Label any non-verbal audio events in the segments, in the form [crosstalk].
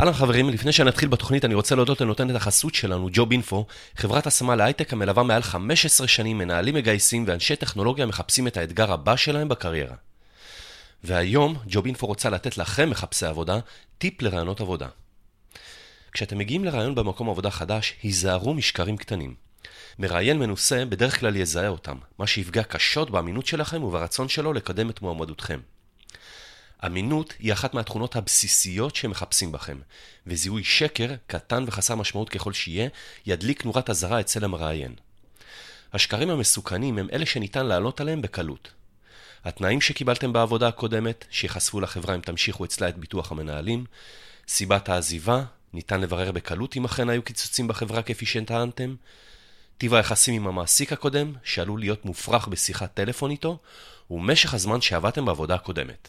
אהלן חברים, לפני שנתחיל בתוכנית אני רוצה להודות לנותנת החסות שלנו, ג'וב אינפו, חברת השמה להייטק המלווה מעל 15 שנים מנהלים מגייסים ואנשי טכנולוגיה מחפשים את האתגר הבא שלהם בקריירה. והיום ג'וב אינפו רוצה לתת לכם, מחפשי עבודה, טיפ לרעיונות עבודה. כשאתם מגיעים לרעיון במקום עבודה חדש, היזהרו משקרים קטנים. מראיין מנוסה בדרך כלל יזהה אותם, מה שיפגע קשות באמינות שלכם וברצון שלו לקדם את מועמדותכם. אמינות היא אחת מהתכונות הבסיסיות שמחפשים בכם, וזיהוי שקר, קטן וחסר משמעות ככל שיהיה, ידליק נורת אזהרה אצל המראיין. השקרים המסוכנים הם אלה שניתן לעלות עליהם בקלות. התנאים שקיבלתם בעבודה הקודמת, שיחשפו לחברה אם תמשיכו אצלה את ביטוח המנהלים, סיבת העזיבה, ניתן לברר בקלות אם אכן היו קיצוצים בחברה כפי שטענתם, טיב היחסים עם המעסיק הקודם, שעלול להיות מופרך בשיחת טלפון איתו, ומשך הזמן שעבדתם בעבודה הקודמת.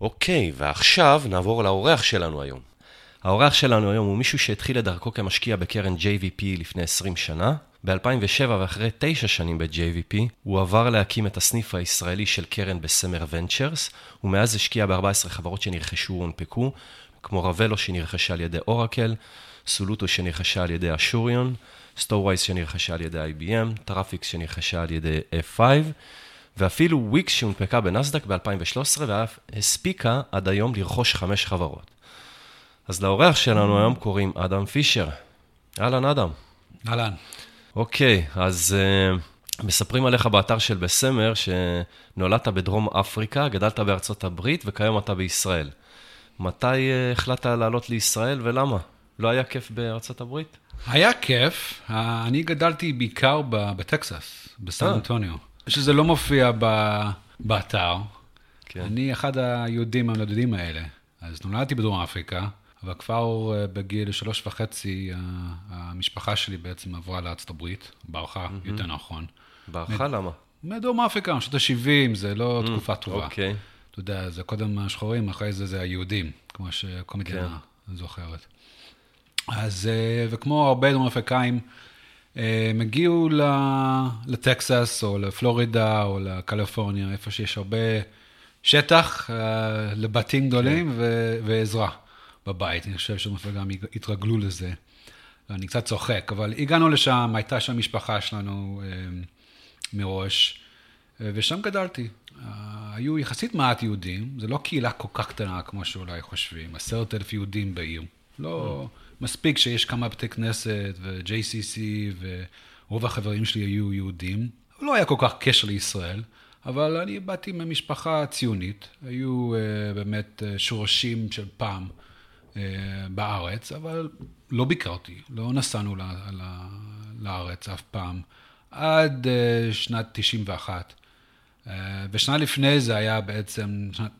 אוקיי, ועכשיו נעבור לאורח שלנו היום. האורח שלנו היום הוא מישהו שהתחיל את דרכו כמשקיע בקרן JVP לפני 20 שנה. ב-2007 ואחרי 9 שנים ב-JVP, הוא עבר להקים את הסניף הישראלי של קרן בסמר ונצ'רס, ומאז השקיע ב-14 חברות שנרכשו והונפקו, כמו רבלו שנרכשה על ידי אורקל, סולוטו שנרכשה על ידי אשוריון, Storwize שנרכשה על ידי IBM, Traffix שנרכשה על ידי F5, ואפילו וויקס שהונפקה בנסדק ב-2013, ואף הספיקה עד היום לרכוש חמש חברות. אז לאורח שלנו היום קוראים אדם פישר. אהלן, אדם. אהלן. אוקיי, אז uh, מספרים עליך באתר של Bessemer, שנולדת בדרום אפריקה, גדלת בארצות הברית, וכיום אתה בישראל. מתי uh, החלטת לעלות לישראל ולמה? לא היה כיף בארצות הברית? היה כיף. Uh, אני גדלתי בעיקר בטקסס, בסן אנטוניו. שזה לא מופיע ב, באתר. כן. אני אחד היהודים הנודדים האלה. אז נולדתי בדרום אפריקה, אבל כבר אה, בגיל שלוש וחצי, המשפחה שלי בעצם עברה לארצות הברית, ברחה, mm-hmm. יותר נכון. ברחה? מ- למה? מדרום אפריקה, משנות ה-70, זה לא mm, תקופה טובה. אוקיי. אתה יודע, זה קודם השחורים, אחרי זה זה היהודים, כמו שכל מדינה כן. זוכרת. אז, אה, וכמו הרבה דרום אפריקאים, הם הגיעו לטקסס או לפלורידה או לקליפורניה, איפה שיש הרבה שטח אה, לבתים גדולים כן. ועזרה בבית. אני חושב גם התרגלו לזה. אני קצת צוחק, אבל הגענו לשם, הייתה שם משפחה שלנו אה, מראש, אה, ושם גדלתי. היו יחסית מעט יהודים, זו לא קהילה כל כך קטנה כמו שאולי חושבים, עשרת אלף יהודים בעיר. לא... Mm. מספיק שיש כמה בתי כנסת ו-JCC ורוב החברים שלי היו יהודים. לא היה כל כך קשר לישראל, אבל אני באתי ממשפחה ציונית, היו uh, באמת uh, שורשים של פעם uh, בארץ, אבל לא ביקרתי, לא נסענו ל- ל- לארץ אף פעם, עד uh, שנת 91. Uh, ושנה לפני זה היה בעצם שנת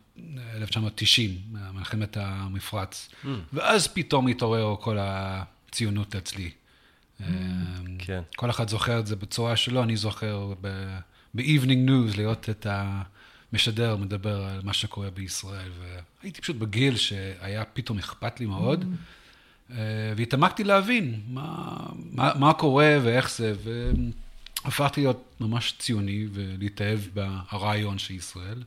1990, מלחמת המפרץ. Mm. ואז פתאום התעורר כל הציונות אצלי. Mm, כן. כל אחד זוכר את זה בצורה שלו, אני זוכר ב-Evening News לראות את המשדר מדבר על מה שקורה בישראל. והייתי פשוט בגיל שהיה פתאום אכפת לי מאוד, mm. והתעמקתי להבין מה, מה, מה קורה ואיך זה, והפכתי להיות ממש ציוני ולהתאהב ברעיון של ישראל.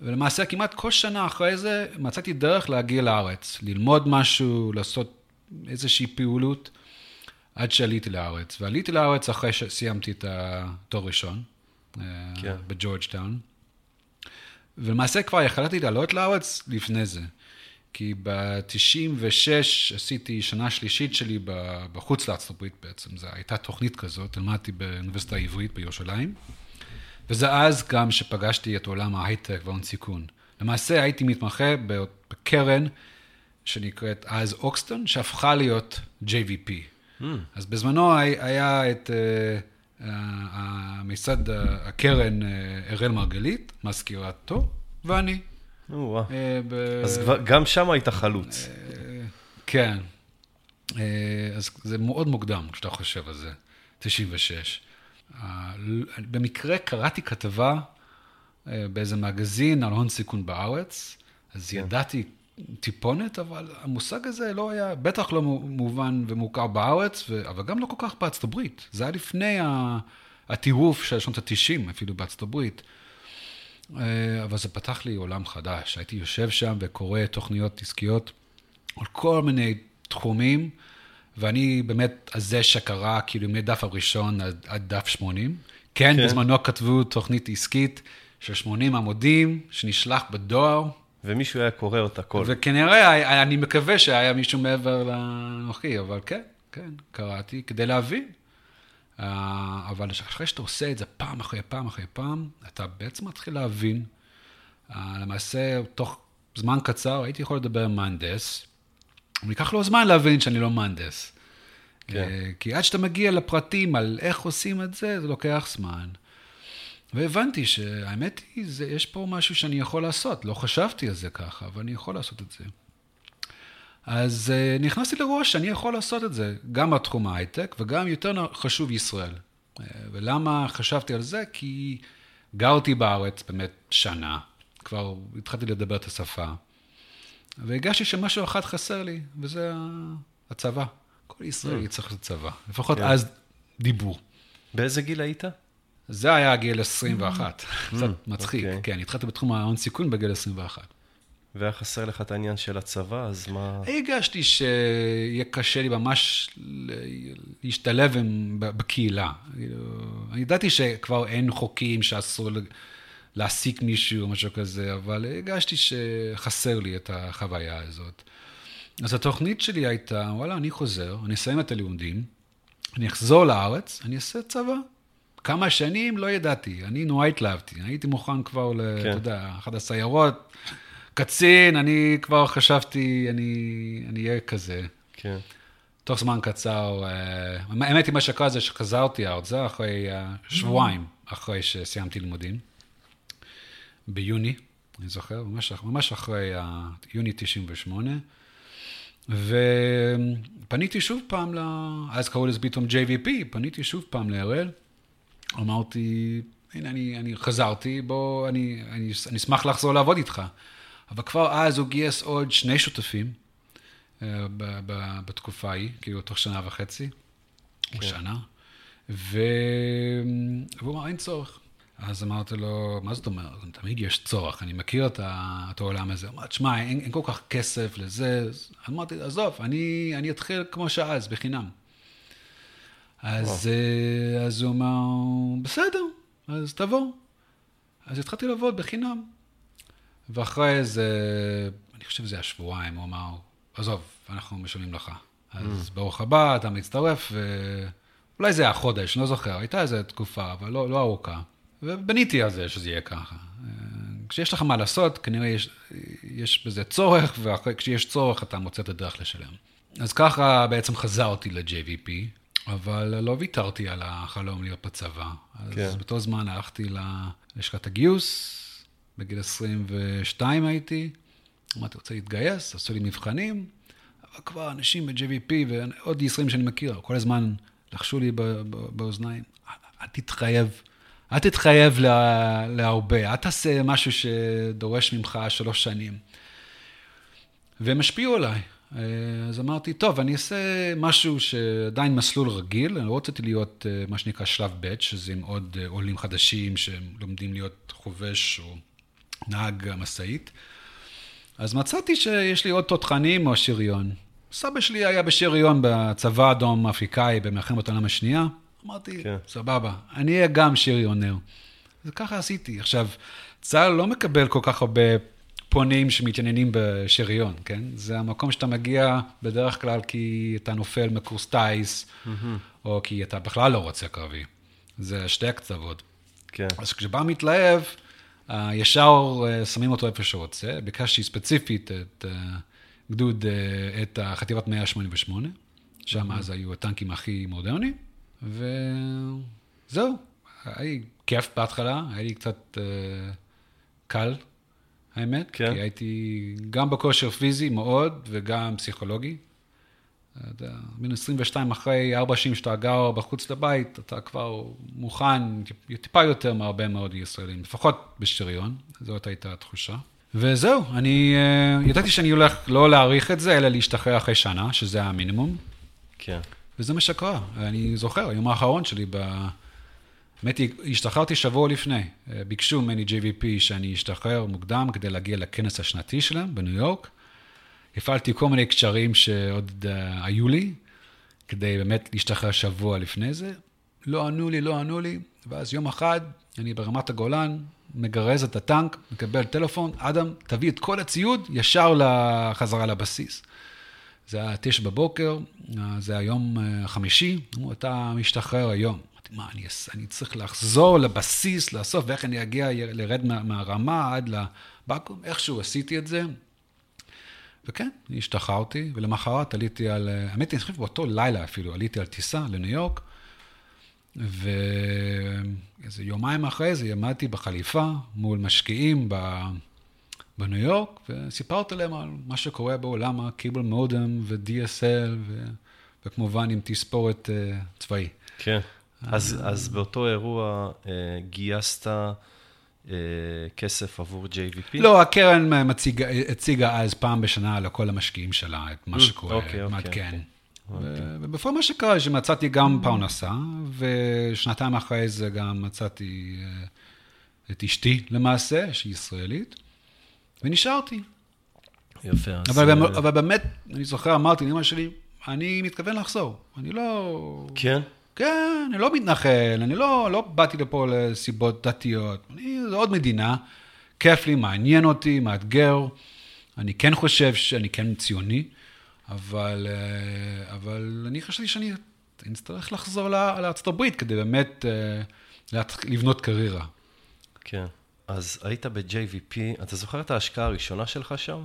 ולמעשה כמעט כל שנה אחרי זה מצאתי דרך להגיע לארץ, ללמוד משהו, לעשות איזושהי פעילות, עד שעליתי לארץ. ועליתי לארץ אחרי שסיימתי את התואר ראשון, אה, כן. בג'ורג'טאון. ולמעשה כבר יכלתי לעלות לארץ לפני זה. כי ב-96 עשיתי שנה שלישית שלי בחוץ לארצות הברית בעצם, זו הייתה תוכנית כזאת, למדתי באוניברסיטה העברית בירושלים. וזה אז גם שפגשתי את עולם ההייטק והון סיכון. למעשה הייתי מתמחה בקרן שנקראת אז אוקסטון, שהפכה להיות JVP. Mm. אז בזמנו היה את uh, המיסד הקרן uh, אראל מרגלית, מזכירתו, ואני. Oh, wow. uh, ב... אז גם שם היית חלוץ. Uh, כן. Uh, אז זה מאוד מוקדם כשאתה חושב על זה, 96. במקרה קראתי כתבה אה, באיזה מגזין על הון סיכון בארץ, אז כן. ידעתי טיפונת, אבל המושג הזה לא היה, בטח לא מובן ומוכר בארץ, אבל גם לא כל כך בארצות הברית. זה היה לפני הטירוף של שנות ה-90, אפילו בארצות הברית. אה, אבל זה פתח לי עולם חדש. הייתי יושב שם וקורא תוכניות עסקיות על כל מיני תחומים, ואני באמת הזה שקרא, כאילו, מדף הראשון עד, עד דף 80. כן, כן, בזמנו כתבו תוכנית עסקית של 80 עמודים, שנשלח בדואר. ומישהו היה קורא אותה כל. וכנראה, אני מקווה שהיה מישהו מעבר לנוחי, אבל כן, כן, קראתי כדי להבין. אה, אבל אחרי שאתה עושה את זה פעם אחרי פעם אחרי פעם, אתה בעצם מתחיל להבין. אה, למעשה, תוך זמן קצר הייתי יכול לדבר עם מהנדס, וייקח לו זמן להבין שאני לא מהנדס. כן. אה, כי עד שאתה מגיע לפרטים על איך עושים את זה, זה לוקח זמן. והבנתי שהאמת היא, זה, יש פה משהו שאני יכול לעשות. לא חשבתי על זה ככה, אבל אני יכול לעשות את זה. אז uh, נכנסתי לראש שאני יכול לעשות את זה, גם בתחום ההייטק וגם יותר חשוב ישראל. Uh, ולמה חשבתי על זה? כי גרתי בארץ באמת שנה, כבר התחלתי לדבר את השפה, והרגשתי שמשהו אחד חסר לי, וזה הצבא. כל ישראלי mm. צריך לצבא, לפחות כן. אז דיבור. באיזה גיל היית? זה היה גיל 21, mm. קצת מצחיק, okay. אוקיי. כן, התחלתי בתחום ההון סיכון בגיל 21. והיה חסר לך את העניין של הצבא, אז מה... הרגשתי שיהיה קשה לי ממש להשתלב בקהילה. אני ידעתי שכבר אין חוקים שאסור להעסיק מישהו או משהו כזה, אבל הרגשתי שחסר לי את החוויה הזאת. אז התוכנית שלי הייתה, וואלה, אני חוזר, אני אסיים את הלימודים, אני אחזור לארץ, אני אעשה צבא. כמה שנים לא ידעתי, אני נורא התלהבתי, הייתי מוכן כבר, כן. אתה יודע, אחת הסיירות. קצין, אני כבר חשבתי, אני אהיה כזה. כן. תוך זמן קצר, אה, האמת היא, מה שקרה זה שחזרתי ארצה אחרי אה, שבועיים אחרי שסיימתי לימודים, ביוני, אני זוכר, ממש, ממש אחרי יוני 98, ופניתי שוב פעם, ל... אז קראו לזה פתאום JVP, פניתי שוב פעם להראל, אמרתי, הנה, אני, אני חזרתי, בוא, אני, אני, אני אשמח לחזור לעבוד איתך. אבל כבר אז הוא גייס עוד שני שותפים אה, בתקופה ההיא, כאילו תוך שנה וחצי, כן. או שנה, ו... והוא אמר, אין צורך. אז אמרתי לו, מה זאת אומרת? תמיד יש צורך, אני מכיר את, ה... את העולם הזה. הוא אמר, תשמע, אין, אין כל כך כסף לזה. אז אמרתי, עזוב, אני, אני אתחיל כמו שאז, בחינם. אז, אה, אז הוא אמר, בסדר, אז תבוא. אז התחלתי לעבוד בחינם. ואחרי איזה, אני חושב שזה היה שבועיים, הוא אמר, עזוב, אנחנו משלמים לך. אז mm. ברוך הבא, אתה מצטרף, ואולי זה היה חודש, לא זוכר, הייתה איזו תקופה, אבל לא, לא ארוכה. ובניתי על זה שזה יהיה ככה. כשיש לך מה לעשות, כנראה יש, יש בזה צורך, וכשיש צורך אתה מוצא את הדרך לשלם. אז ככה בעצם חזרתי ל-JVP, אבל לא ויתרתי על החלום להיות בצבא. אז כן. באותו זמן הלכתי ללשכת הגיוס, בגיל 22 הייתי, אמרתי, רוצה להתגייס, עשו לי מבחנים, אבל כבר אנשים ב-JVP ועוד ישראלים שאני מכיר, כל הזמן לחשו לי באוזניים, אל תתחייב, אל תתחייב לה, להרבה, אל תעשה משהו שדורש ממך שלוש שנים. והם השפיעו עליי. אז אמרתי, טוב, אני אעשה משהו שעדיין מסלול רגיל, אני לא רציתי להיות אה, מה שנקרא שלב ב', שזה עם עוד אה, עולים חדשים שהם לומדים להיות חובש או נהג המשאית. אז מצאתי שיש לי עוד תותחנים או שריון. סבא שלי היה בשריון בצבא האדום האפריקאי במלחמת העולם השנייה. אמרתי, כן. סבבה, אני אהיה גם שריונר. וככה עשיתי. עכשיו, צה"ל לא מקבל כל כך הרבה פונים שמתעניינים בשריון, כן? זה המקום שאתה מגיע בדרך כלל כי אתה נופל מקורס טיס, mm-hmm. או כי אתה בכלל לא רוצה קרבי. זה שתי הקצוות. כן. אז כשבא מתלהב, אה, ישר אה, שמים אותו איפה שרוצה. ביקשתי ספציפית את אה, גדוד, את החטיבת 188, שם אז היו הטנקים הכי מודרניים, וזהו. היה לי כיף בהתחלה, היה לי קצת קל, האמת, כן. כי הייתי גם בכושר פיזי מאוד וגם פסיכולוגי. בן 22 אחרי ארבע שנים שאתה גר בחוץ לבית, אתה כבר מוכן טיפה יותר מהרבה מאוד ישראלים, לפחות בשריון, זאת הייתה התחושה. וזהו, אני uh, ידעתי שאני הולך לא להעריך את זה, אלא להשתחרר אחרי שנה, שזה המינימום. כן. וזה מה שקרה. אני זוכר, היום האחרון שלי, ב... האמת השתחררתי שבוע לפני. אה, ביקשו ממני JVP שאני אשתחרר מוקדם כדי להגיע לכנס השנתי שלהם בניו יורק. הפעלתי כל מיני קשרים שעוד uh, היו לי, כדי באמת להשתחרר שבוע לפני זה. לא ענו לי, לא ענו לי, ואז יום אחד, אני ברמת הגולן, מגרז את הטנק, מקבל טלפון, אדם, תביא את כל הציוד ישר לחזרה לבסיס. זה היה תשע בבוקר, זה היום החמישי, אמרו, אתה משתחרר היום. אמרתי, מה, אני, אני צריך לחזור לבסיס, לאסוף, ואיך אני אגיע, לרד מה, מהרמה עד לבקו"ם? איכשהו עשיתי את זה. וכן, השתחררתי, ולמחרת עליתי על, האמת היא, אני חושב באותו לילה אפילו, עליתי על טיסה לניו יורק, ואיזה יומיים אחרי זה עמדתי בחליפה מול משקיעים בניו יורק, וסיפרתי להם על מה שקורה בעולם הקיבל מודם ו-DSL, ו... וכמובן עם תספורת uh, צבאי. כן, אז, אז באותו אירוע uh, גייסת uh, כסף עבור JVP? לא, הקרן מציג, הציגה אז פעם בשנה לכל המשקיעים שלה את מה שקורה, אוקיי, אוקיי. מעדכן. ובפועל מה שקרה, שמצאתי גם פרנסה, ושנתיים אחרי זה גם מצאתי את אשתי למעשה, שהיא ישראלית. ונשארתי. יפה. אבל, אז... אבל באמת, אני זוכר, אמרתי לאמא שלי, אני מתכוון לחזור. אני לא... כן? כן, אני לא מתנחל, אני לא, לא באתי לפה לסיבות דתיות. אני, זו עוד מדינה, כיף לי, מעניין אותי, מאתגר. אני כן חושב שאני כן ציוני, אבל, אה, אבל אני חשבתי שאני אצטרך לחזור לארצות הברית כדי באמת אה, לבנות קריירה. כן. אז היית ב-JVP, אתה זוכר את ההשקעה הראשונה שלך שם?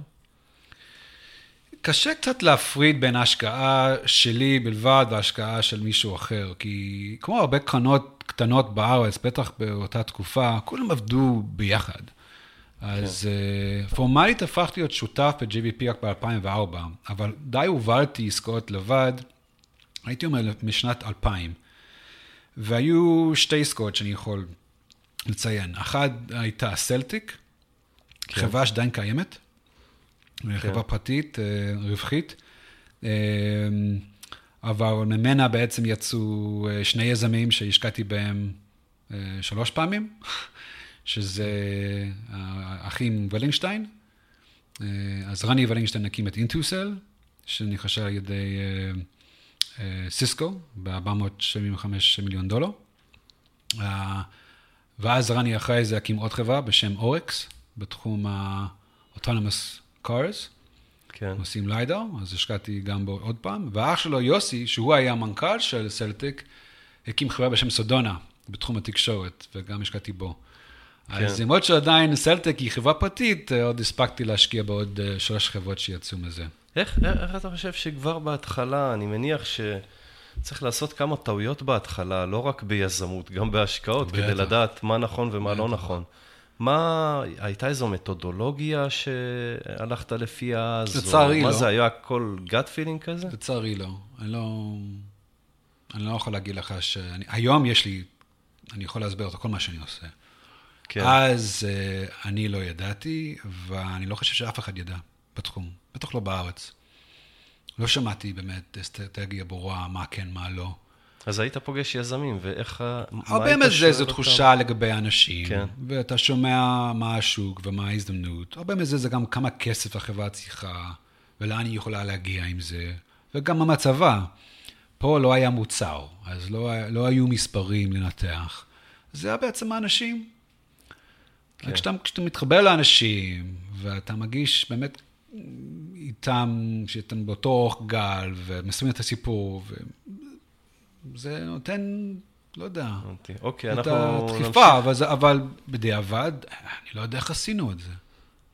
קשה קצת להפריד בין ההשקעה שלי בלבד וההשקעה של מישהו אחר, כי כמו הרבה קרנות קטנות בארץ, בטח באותה תקופה, כולם עבדו ביחד. אז כן. uh, פורמלית הפכתי להיות שותף ב-JVP רק ב-2004, אבל די הובלתי עסקאות לבד, הייתי אומר משנת 2000. והיו שתי עסקאות שאני יכול לציין. אחת הייתה סלטיק, כן. חברה שעדיין קיימת, כן. חברה פרטית, אה, רווחית, אה, אבל ממנה בעצם יצאו אה, שני יזמים שהשקעתי בהם שלוש פעמים, [laughs] שזה האחים ולינשטיין. אז רני ולינשטיין הקים את אינטוסל, שנכחשה על ידי סיסקו ב-475 מיליון דולר. ואז רני אחרי זה הקים עוד חברה בשם אורקס, בתחום ה-autonomous cars. כן. עושים ליידר, אז השקעתי גם בו עוד פעם. ואח שלו, יוסי, שהוא היה המנכ"ל של סלטיק, הקים חברה בשם סודונה, בתחום התקשורת, וגם השקעתי בו. כן. אז למרות שעדיין סלטיק היא חברה פרטית, עוד הספקתי להשקיע בעוד אה, שלוש חברות שיצאו מזה. איך, איך אתה חושב שכבר בהתחלה, אני מניח ש... צריך לעשות כמה טעויות בהתחלה, לא רק ביזמות, גם בהשקעות, בטח. כדי לדעת מה נכון ומה בטח. לא נכון. מה, הייתה איזו מתודולוגיה שהלכת לפיה אז? לצערי לא. מה זה, היה הכל גאט פילינג כזה? לצערי לא. אני לא... אני לא יכול להגיד לך ש... אני, היום יש לי, אני יכול להסביר את כל מה שאני עושה. כן. אז uh, אני לא ידעתי, ואני לא חושב שאף אחד ידע בתחום, בטח לא בארץ. לא שמעתי באמת אסטרטגיה ברורה, מה כן, מה לא. אז היית פוגש יזמים, ואיך... הרבה מזה זו תחושה לגבי אנשים, כן. ואתה שומע מה השוק ומה ההזדמנות. הרבה מזה זה גם כמה כסף החברה צריכה, ולאן היא יכולה להגיע עם זה, וגם המצבה. פה לא היה מוצר, אז לא, לא היו מספרים לנתח. זה היה בעצם האנשים. כן. כשאתה, כשאתה מתחבר לאנשים, ואתה מגיש באמת איתם, שאתם באותו אורך גל, ומסיימים את הסיפור, וזה נותן, לא יודע, אוקיי, את אנחנו הדחיפה, אבל, אבל בדיעבד, אני לא יודע איך עשינו את זה.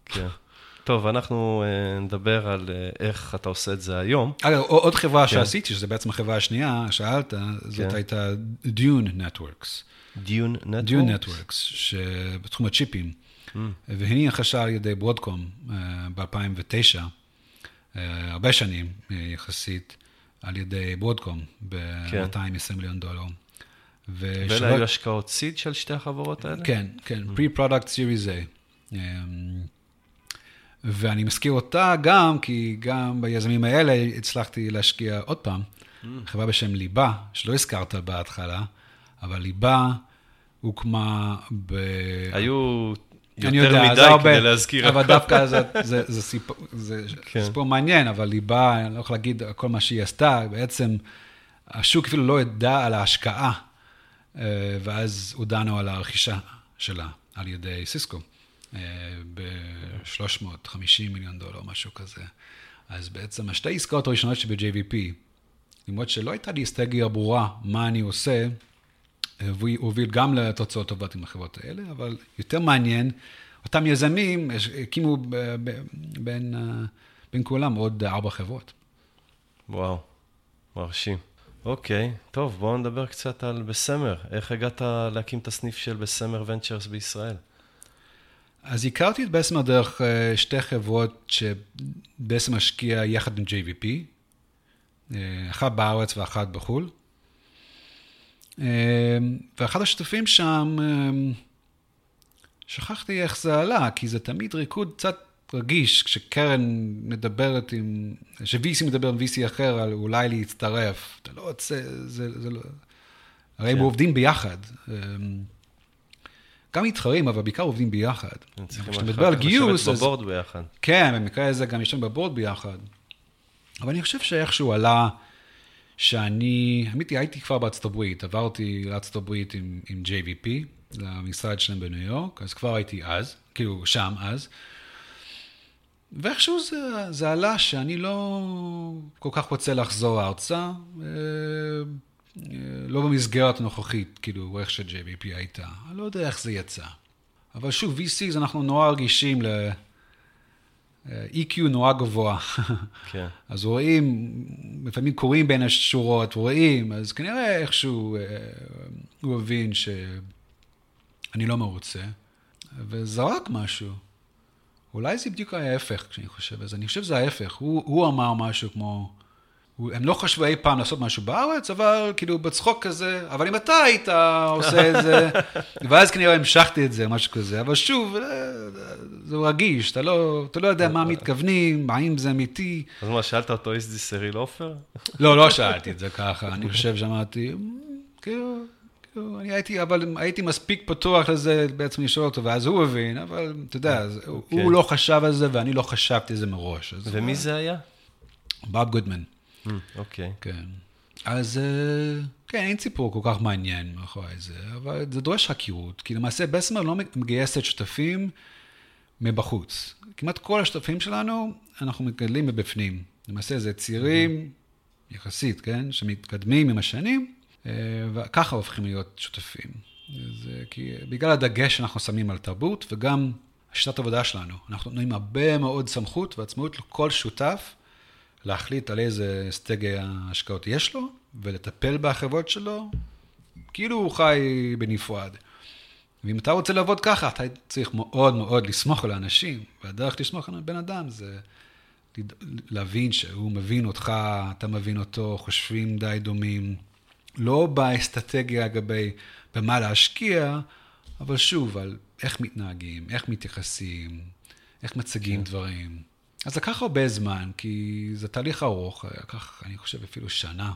כן. טוב, אנחנו uh, נדבר על uh, איך אתה עושה את זה היום. אגב, עוד חברה כן. שעשיתי, שזו בעצם החברה השנייה, שאלת, זאת כן. הייתה Dune Networks. Dune Networks? Dune Networks, שבתחום הצ'יפים. Mm. והיא נרכשה על ידי ברודקום uh, ב-2009, uh, הרבה שנים uh, יחסית, על ידי ברודקום ב-220 כן. מיליון דולר. ואלה היו השקעות סיד של שתי החברות האלה? כן, כן, mm. pre-product series A. Um, ואני מזכיר אותה גם, כי גם ביזמים האלה הצלחתי להשקיע עוד פעם, mm. חברה בשם ליבה, שלא הזכרת בהתחלה, אבל ליבה הוקמה ב... היו יותר יודע, מדי זה הרבה, כדי להזכיר אבל הכל. דווקא זה, זה, זה, [laughs] סיפור, זה כן. סיפור מעניין, אבל היא באה, אני לא יכול להגיד כל מה שהיא עשתה, בעצם השוק אפילו לא ידע על ההשקעה, אה, ואז הודענו על הרכישה שלה על ידי סיסקו, ב-350 מיליון דולר, משהו כזה. אז בעצם השתי עסקאות הראשונות שב-JVP, למרות שלא הייתה לי אסטרטגיה ברורה מה אני עושה, הוביל גם לתוצאות טובות עם החברות האלה, אבל יותר מעניין, אותם יזמים הקימו בין, אה, בין כולם עוד ארבע חברות. וואו, מרשים. אוקיי, טוב, בואו נדבר קצת על בסמר. איך הגעת להקים את הסניף של בסמר ונצ'רס בישראל? אז הכרתי את בסמר דרך אה, שתי חברות שבסמר משקיע יחד עם JVP, אה, אחת בארץ ואחת בחו"ל. אה, ואחד השותפים שם, אה, שכחתי איך זה עלה, כי זה תמיד ריקוד קצת רגיש, כשקרן מדברת עם, כש-VC מדבר עם VC אחר על אולי להצטרף. אתה לא רוצה, זה, זה לא... הרי הם כן. עובדים ביחד. אה, גם מתחרים, אבל בעיקר עובדים ביחד. צריכים כשאתה מדבר על גיוס, לשבת אז בבורד ביחד. כן, במקרה הזה גם ישבנו בבורד ביחד. אבל אני חושב שאיכשהו עלה שאני, האמת היא, הייתי כבר בארצות הברית, עברתי לארצות הברית עם, עם JVP, למשרד שלהם בניו יורק, אז כבר הייתי אז, כאילו שם אז. ואיכשהו זה, זה עלה שאני לא כל כך רוצה לחזור ארצה, אה, אה, לא במסגרת הנוכחית, כאילו, איך ש-JVP הייתה. אני לא יודע איך זה יצא. אבל שוב, VCs, אנחנו נורא רגישים ל... EQ נורא גבוה. כן. [laughs] אז רואים, לפעמים קוראים בין השורות, רואים, אז כנראה איכשהו אה, הוא הבין שאני לא מרוצה, וזרק משהו. אולי זה בדיוק ההפך כשאני חושב על זה. אני חושב שזה ההפך. הוא, הוא אמר משהו כמו, הם לא חשבו אי פעם לעשות משהו בארץ, אבל כאילו בצחוק כזה, אבל אם אתה היית עושה את זה, [laughs] ואז כנראה המשכתי את זה, משהו כזה. אבל שוב, אה, זה רגיש, אתה לא, אתה לא יודע מה [laughs] מתכוונים, האם זה אמיתי. אז מה, שאלת אותו, a real offer? לא, לא [laughs] שאלתי את זה ככה, אני חושב שאמרתי, "מ, כאילו, כאילו, אני הייתי, אבל הייתי מספיק פתוח לזה בעצם לשאול אותו, ואז הוא הבין, אבל אתה יודע, הוא-. הוא לא חשב על זה ואני לא חשבתי על זה מראש. ומי זה היה? בוב גודמן, אוקיי. כן. אז אה, כן, אין סיפור כל כך מעניין מאחורי זה, אבל זה דורש חקירות, כי למעשה בסמר לא מגייסת שותפים מבחוץ. כמעט כל השותפים שלנו, אנחנו מגדלים מבפנים. למעשה זה צעירים, יחסית, כן, שמתקדמים עם השנים, אה, וככה הופכים להיות שותפים. זה כי בגלל הדגש שאנחנו שמים על תרבות, וגם השיטת העבודה שלנו. אנחנו נותנים הרבה מאוד סמכות ועצמאות לכל שותף להחליט על איזה אסטרטגיה השקעות יש לו, ולטפל בחברות שלו, כאילו הוא חי בנפרד. ואם אתה רוצה לעבוד ככה, אתה צריך מאוד מאוד לסמוך על האנשים, והדרך לסמוך על בן אדם זה להבין שהוא מבין אותך, אתה מבין אותו, חושבים די דומים, לא באסטרטגיה לגבי במה להשקיע, אבל שוב, על איך מתנהגים, איך מתייחסים, איך מציגים כן. דברים. אז לקח הרבה זמן, כי זה תהליך ארוך, לקח, אני חושב, אפילו שנה,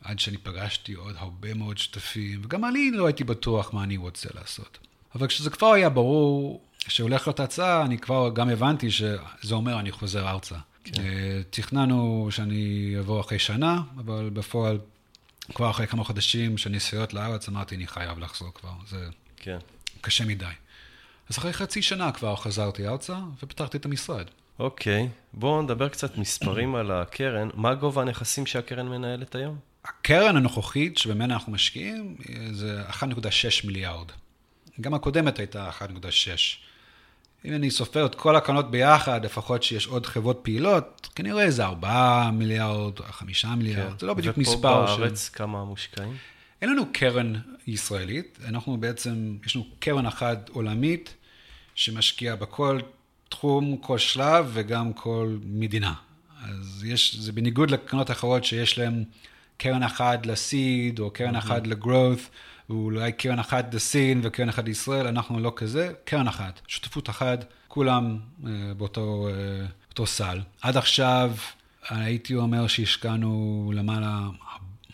עד שאני פגשתי עוד הרבה מאוד שותפים, וגם אני לא הייתי בטוח מה אני רוצה לעשות. אבל כשזה כבר היה ברור שהולך להיות הצעה, אני כבר גם הבנתי שזה אומר אני חוזר ארצה. כן. תכננו שאני אבוא אחרי שנה, אבל בפועל, כבר אחרי כמה חודשים של נסיעות לארץ, אמרתי, אני חייב לחזור כבר, זה כן. קשה מדי. אז אחרי חצי שנה כבר חזרתי ארצה ופתחתי את המשרד. אוקיי, בואו נדבר קצת מספרים על הקרן. מה גובה הנכסים שהקרן מנהלת היום? הקרן הנוכחית שממנה אנחנו משקיעים זה 1.6 מיליארד. גם הקודמת הייתה 1.6. אם אני סופר את כל הקרנות ביחד, לפחות שיש עוד חברות פעילות, כנראה זה 4 מיליארד, 5 מיליארד, כן. זה לא בדיוק מספר. ופה בארץ ש... כמה מושקעים? אין לנו קרן ישראלית, אנחנו בעצם, יש לנו קרן אחת עולמית שמשקיעה בכל תחום, כל שלב וגם כל מדינה. אז יש, זה בניגוד לקרנות אחרות שיש להן קרן אחת לסיד, או קרן אחת לגרוth, ואולי קרן אחת לסין וקרן אחת לישראל, אנחנו לא כזה, קרן אחת, שותפות אחת, כולם uh, באותו, uh, באותו סל. עד עכשיו הייתי אומר שהשקענו למעלה,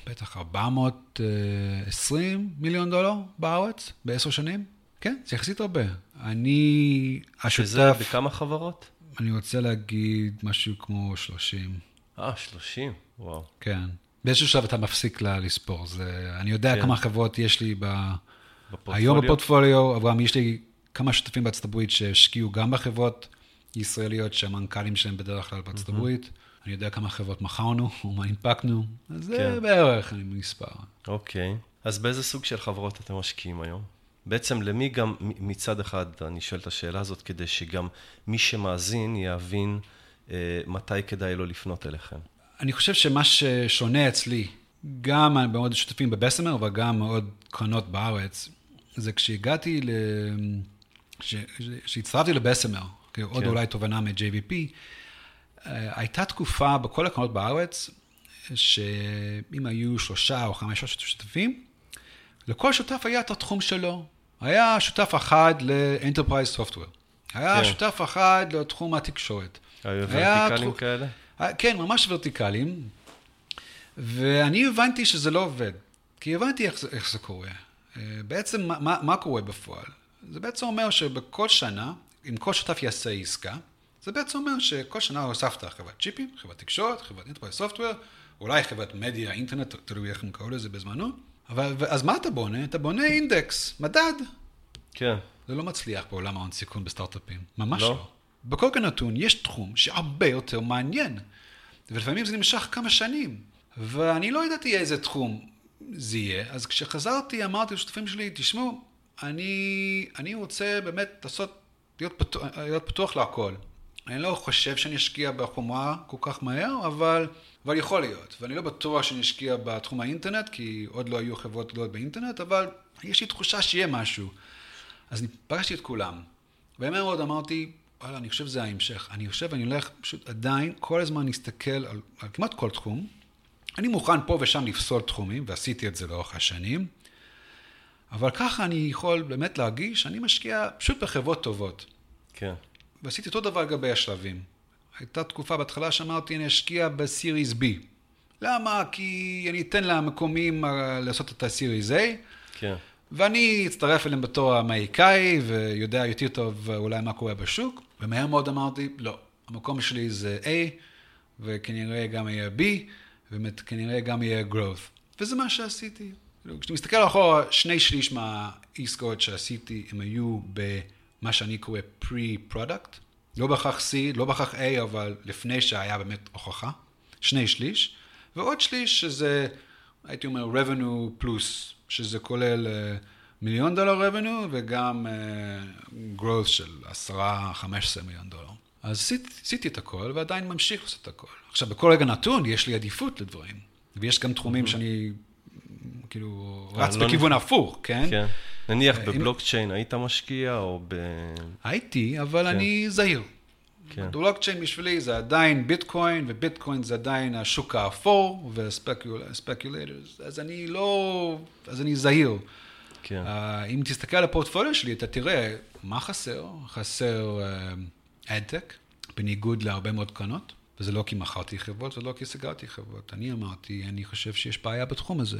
בטח 420 מיליון דולר בארץ, בעשר שנים. כן, זה יחסית הרבה. אני שזה השותף, בכמה חברות? אני רוצה להגיד משהו כמו 30. אה, 30, וואו. כן. באיזשהו שלב אתה מפסיק לספור. זה, אני יודע כן. כמה חברות יש לי ב... בפורטפוליו? היום בפורטפוליו, אבל יש לי כמה שותפים בארצות הברית שהשקיעו גם בחברות ישראליות שהמנכ"לים שלהם בדרך כלל בארצות הברית. אני יודע כמה חברות מכרנו או מה הנפקנו, אז זה כן. בערך, אני מספר. אוקיי. אז באיזה סוג של חברות אתם משקיעים היום? בעצם למי גם, מצד אחד, אני שואל את השאלה הזאת, כדי שגם מי שמאזין יבין אה, מתי כדאי לו לפנות אליכם. אני חושב שמה ששונה אצלי, גם מאוד שותפים בבסמר, אבל גם מאוד קרנות בארץ, זה כשהגעתי ל... כשהצטרפתי לבסמר, עוד כן. אולי תובנה מ-JVP, אה, הייתה תקופה בכל הקרנות בארץ, שאם היו שלושה או חמישה שותפים, לכל שותף היה את התחום שלו. היה שותף אחד ל-Enterprise Software. היה כן. שותף אחד לתחום התקשורת. היו ורטיקלים תחום- כאלה? כן, ממש ורטיקליים. ואני הבנתי שזה לא עובד, כי הבנתי איך איך זה קורה. אה, בעצם, מה, מה קורה בפועל? זה בעצם אומר שבכל שנה, אם כל שותף יעשה עסקה, זה בעצם אומר שכל שנה הוספת חברת צ'יפים, חברת תקשורת, חברת enterprise software, אולי חברת מדיה, אינטרנט, תלוי איך הם קראו לזה בזמנו. אבל, אז מה אתה בונה? אתה בונה אינדקס, מדד. כן. זה לא מצליח בעולם ההון סיכון בסטארט-אפים, ממש לא? לא. בכל זמן נתון יש תחום שהרבה יותר מעניין, ולפעמים זה נמשך כמה שנים, ואני לא ידעתי איזה תחום זה יהיה, אז כשחזרתי אמרתי לשותפים שלי, תשמעו, אני, אני רוצה באמת לעשות, להיות פתוח, להיות פתוח להכל. אני לא חושב שאני אשקיע בחומרה כל כך מהר, אבל, אבל יכול להיות. ואני לא בטוח שאני אשקיע בתחום האינטרנט, כי עוד לא היו חברות גדולות באינטרנט, אבל יש לי תחושה שיהיה משהו. אז אני פגשתי את כולם. ומהר מאוד אמרתי, וואלה, אני חושב שזה ההמשך. אני חושב, אני הולך פשוט עדיין כל הזמן להסתכל על, על כמעט כל תחום. אני מוכן פה ושם לפסול תחומים, ועשיתי את זה לאורך השנים, אבל ככה אני יכול באמת להרגיש שאני משקיע פשוט בחברות טובות. כן. ועשיתי אותו דבר לגבי השלבים. הייתה תקופה בהתחלה שאמרתי, אני אשקיע בסיריס B. למה? כי אני אתן למקומים אה, לעשות את הסיריס A, כן. ואני אצטרף אליהם בתור אמריקאי, ויודע יותר טוב אולי מה קורה בשוק, ומהר מאוד אמרתי, לא, המקום שלי זה A, וכנראה גם יהיה B, וכנראה גם יהיה growth. וזה מה שעשיתי. כשאתה מסתכל אחורה, שני שליש מהעסקאות שעשיתי, הם היו במה שאני קורא pre-product, לא בהכרח C, לא בהכרח A, אבל לפני שהיה באמת הוכחה, שני שליש, ועוד שליש שזה, הייתי אומר, revenue plus, שזה כולל אה, מיליון דולר revenue וגם uh, growth של 10-15 מיליון דולר. אז עשיתי, עשיתי את הכל ועדיין ממשיך לעשות את הכל. עכשיו, בכל רגע נתון יש לי עדיפות לדברים, ויש גם תחומים שאני כאילו רץ לא בכיוון הפוך, כן? כן. נניח אם- בבלוקצ'יין היית משקיע, או ב... הייתי, אבל כן. אני זהיר. כן. בלוקצ'יין בשבילי זה עדיין ביטקוין, וביטקוין זה עדיין השוק האפור, וספקולטורס, אז אני לא, אז אני זהיר. כן. Uh, אם תסתכל על הפורטפוליו שלי, אתה תראה מה חסר. חסר אדטק, uh, בניגוד להרבה מאוד קרנות, וזה לא כי מכרתי חברות ולא כי סגרתי חברות. אני אמרתי, אני חושב שיש בעיה בתחום הזה.